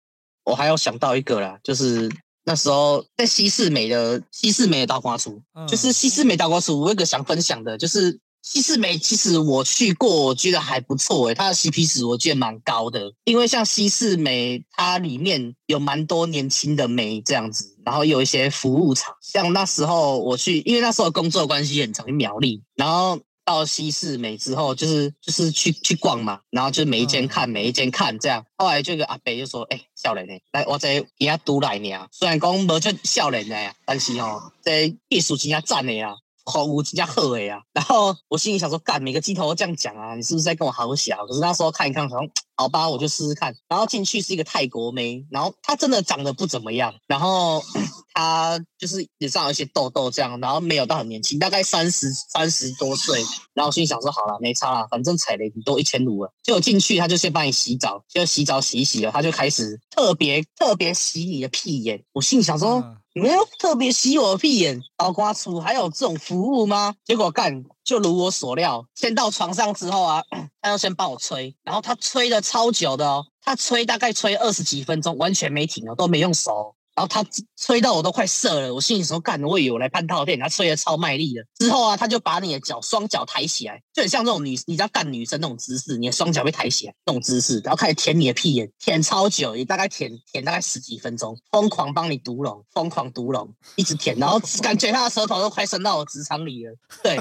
我还要想到一个啦，就是那时候在西式美的西式美的刀刮厨，就是西式美刀刮厨，我有一个想分享的，就是。西式美其实我去过，我觉得还不错诶，它的 CP 值我觉得蛮高的。因为像西式美，它里面有蛮多年轻的美这样子，然后有一些服务厂。像那时候我去，因为那时候工作关系很常去苗栗，然后到西四美之后，就是就是去去逛嘛，然后就每一间看，每一间看这样。后来这个阿伯就说：“哎、欸，少年呢，来我这也要独来呢。虽然讲没这少年的呀，但是哦，这艺术真正赞的呀。”服务真正好的呀！然后我心里想说，干，每个鸡头都这样讲啊，你是不是在跟我好小？可是那时候看一看，好像好吧，我就试试看。然后进去是一个泰国妹，然后她真的长得不怎么样，然后 她就是脸上有一些痘痘这样，然后没有到很年轻，大概三十三十多岁。然后我心里想说，好了，没差了，反正踩雷你都一千五了。结果进去，她就先帮你洗澡，就洗澡洗一洗了，她就开始特别特别洗你的屁眼。我心里想说。嗯没有特别洗我的屁眼，刀刮厨还有这种服务吗？结果干，就如我所料，先到床上之后啊，他要先帮我吹，然后他吹的超久的哦，他吹大概吹二十几分钟，完全没停哦，都没用手。然后他吹到我都快射了，我心里说干，我以为我来半套店，他吹的超卖力的。之后啊，他就把你的脚双脚抬起来，就很像这种女，你知道干女生那种姿势，你的双脚被抬起来那种姿势，然后开始舔你的屁眼，舔超久，也大概舔舔大概十几分钟，疯狂帮你毒龙，疯狂毒龙，一直舔，然后 感觉他的舌头都快伸到我直肠里了，对，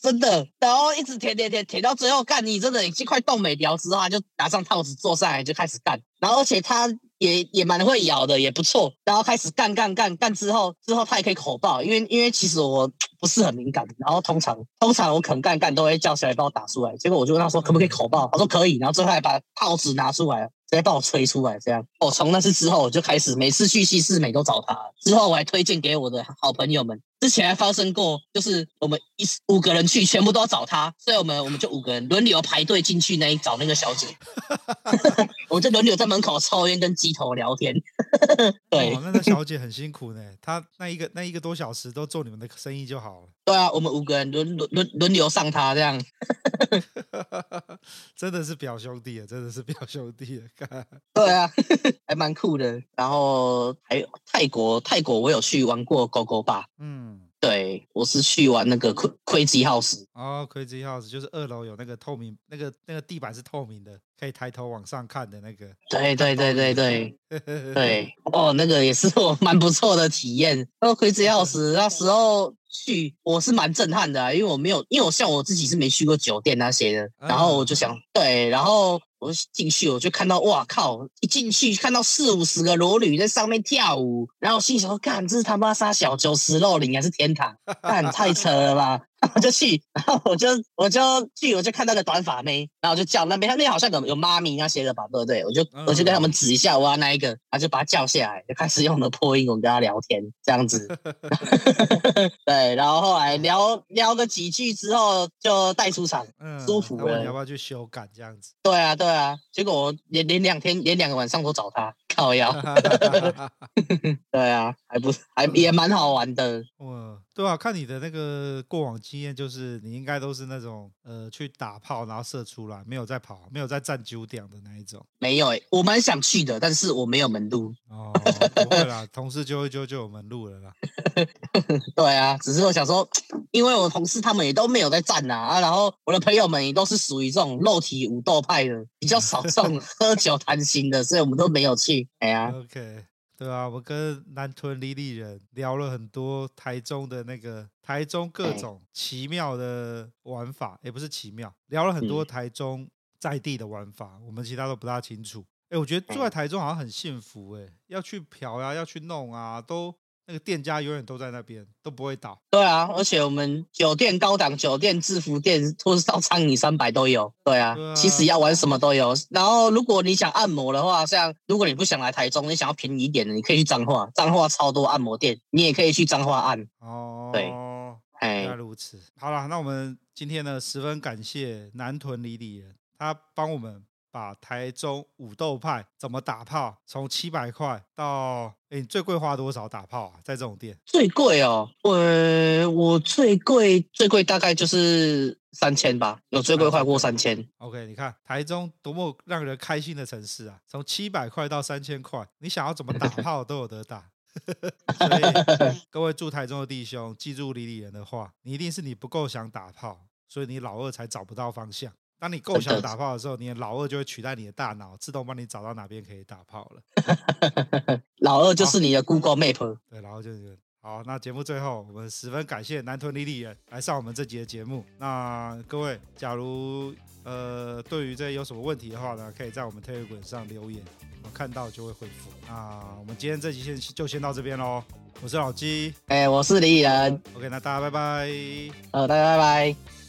真的，然后一直舔舔舔舔到最后干，你真的已经快冻没掉之后，他就拿上套子坐上来就开始干，然后而且他。也也蛮会咬的，也不错。然后开始干干干干之后，之后他也可以口爆，因为因为其实我不是很敏感。然后通常通常我可能干干都会叫起来帮我打出来。结果我就问他说可不可以口爆，他说可以。然后最后还把套子拿出来，直接帮我吹出来。这样，我从那次之后我就开始每次去西式美都找他。之后我还推荐给我的好朋友们。之前还发生过，就是我们一五个人去，全部都要找他，所以我们我们就五个人轮流排队进去那一找那个小姐，我们就轮流在门口抽烟跟鸡头聊天。对，哦，那个小姐很辛苦呢，她那一个那一个多小时都做你们的生意就好了。对啊，我们五个人轮轮轮轮流上他这样，真的是表兄弟啊，真的是表兄弟啊。对啊，还蛮酷的。然后还有泰国，泰国我有去玩过狗狗吧，嗯。对，我是去玩那个 Crazy House 哦，Crazy House 就是二楼有那个透明，那个那个地板是透明的，可以抬头往上看的那个。对对对对对 对，哦，那个也是我蛮不错的体验。然后 Crazy House 那时候去，我是蛮震撼的啊，因为我没有，因为我像我自己是没去过酒店那些的，然后我就想，对，然后。我进去，我就看到，哇靠！一进去看到四五十个裸女在上面跳舞，然后我心想说，干，这是他妈杀小九十肉林还是天堂？干，太扯了吧！我就去，然后我就我就去，我就看到个短发妹，然后我就叫那边，他那边好像有有妈咪那些的吧，对不对？我就我就跟他们指一下，我要那一个，然后就把他叫下来，就开始用的破音，我跟他聊天，这样子。对，然后后来聊聊个几句之后，就带出场，嗯，舒服了。你要不要去修改这样子？对啊，对啊。结果我连连两天，连两个晚上都找他。好呀，对啊，还不还也蛮好玩的。哇，对啊，看你的那个过往经验，就是你应该都是那种呃去打炮然后射出来，没有在跑，没有在站九点的那一种。没有诶、欸，我蛮想去的，但是我没有门路。哦，不会啦，同事揪一揪就有门路了啦。对啊，只是我想说，因为我同事他们也都没有在站呐啊，然后我的朋友们也都是属于这种肉体武斗派的，比较少这种喝酒谈心的，所以我们都没有去。哎呀，OK，对啊，我跟南屯李丽人聊了很多台中的那个台中各种奇妙的玩法，也、欸、不是奇妙，聊了很多台中在地的玩法，嗯、我们其他都不大清楚。哎、欸，我觉得住在台中好像很幸福、欸，哎，要去嫖呀、啊，要去弄啊，都。那个店家永远都在那边，都不会倒。对啊，而且我们酒店高档酒店、制服店或是到餐饮三百都有。对啊，对啊，其实要玩什么都有。然后如果你想按摩的话，像如果你不想来台中，你想要便宜一点的，你可以去彰化，彰化超多按摩店，你也可以去彰化按。哦，对，原来如此。好了，那我们今天呢，十分感谢南屯里里人，他帮我们。把台中武斗派怎么打炮，从七百块到，哎，你最贵花多少打炮啊？在这种店最贵哦，呃，我最贵最贵大概就是三千吧，有最贵快过三千。OK，你看台中多么让人开心的城市啊！从七百块到三千块，你想要怎么打 炮都有得打。所以 各位住台中的弟兄，记住李李人的话，你一定是你不够想打炮，所以你老二才找不到方向。当你够想打炮的时候，你的老二就会取代你的大脑，自动帮你找到哪边可以打炮了。老二就是你的 Google Map。对，老二就是。好，那节目最后，我们十分感谢南屯里里人来上我们这集的节目。那各位，假如呃对于这有什么问题的话呢，可以在我们 Telegram 上留言，我看到就会回复。那我们今天这集先就先到这边喽。我是老鸡，哎、欸，我是里里人。OK，那大家拜拜。呃，大家拜拜。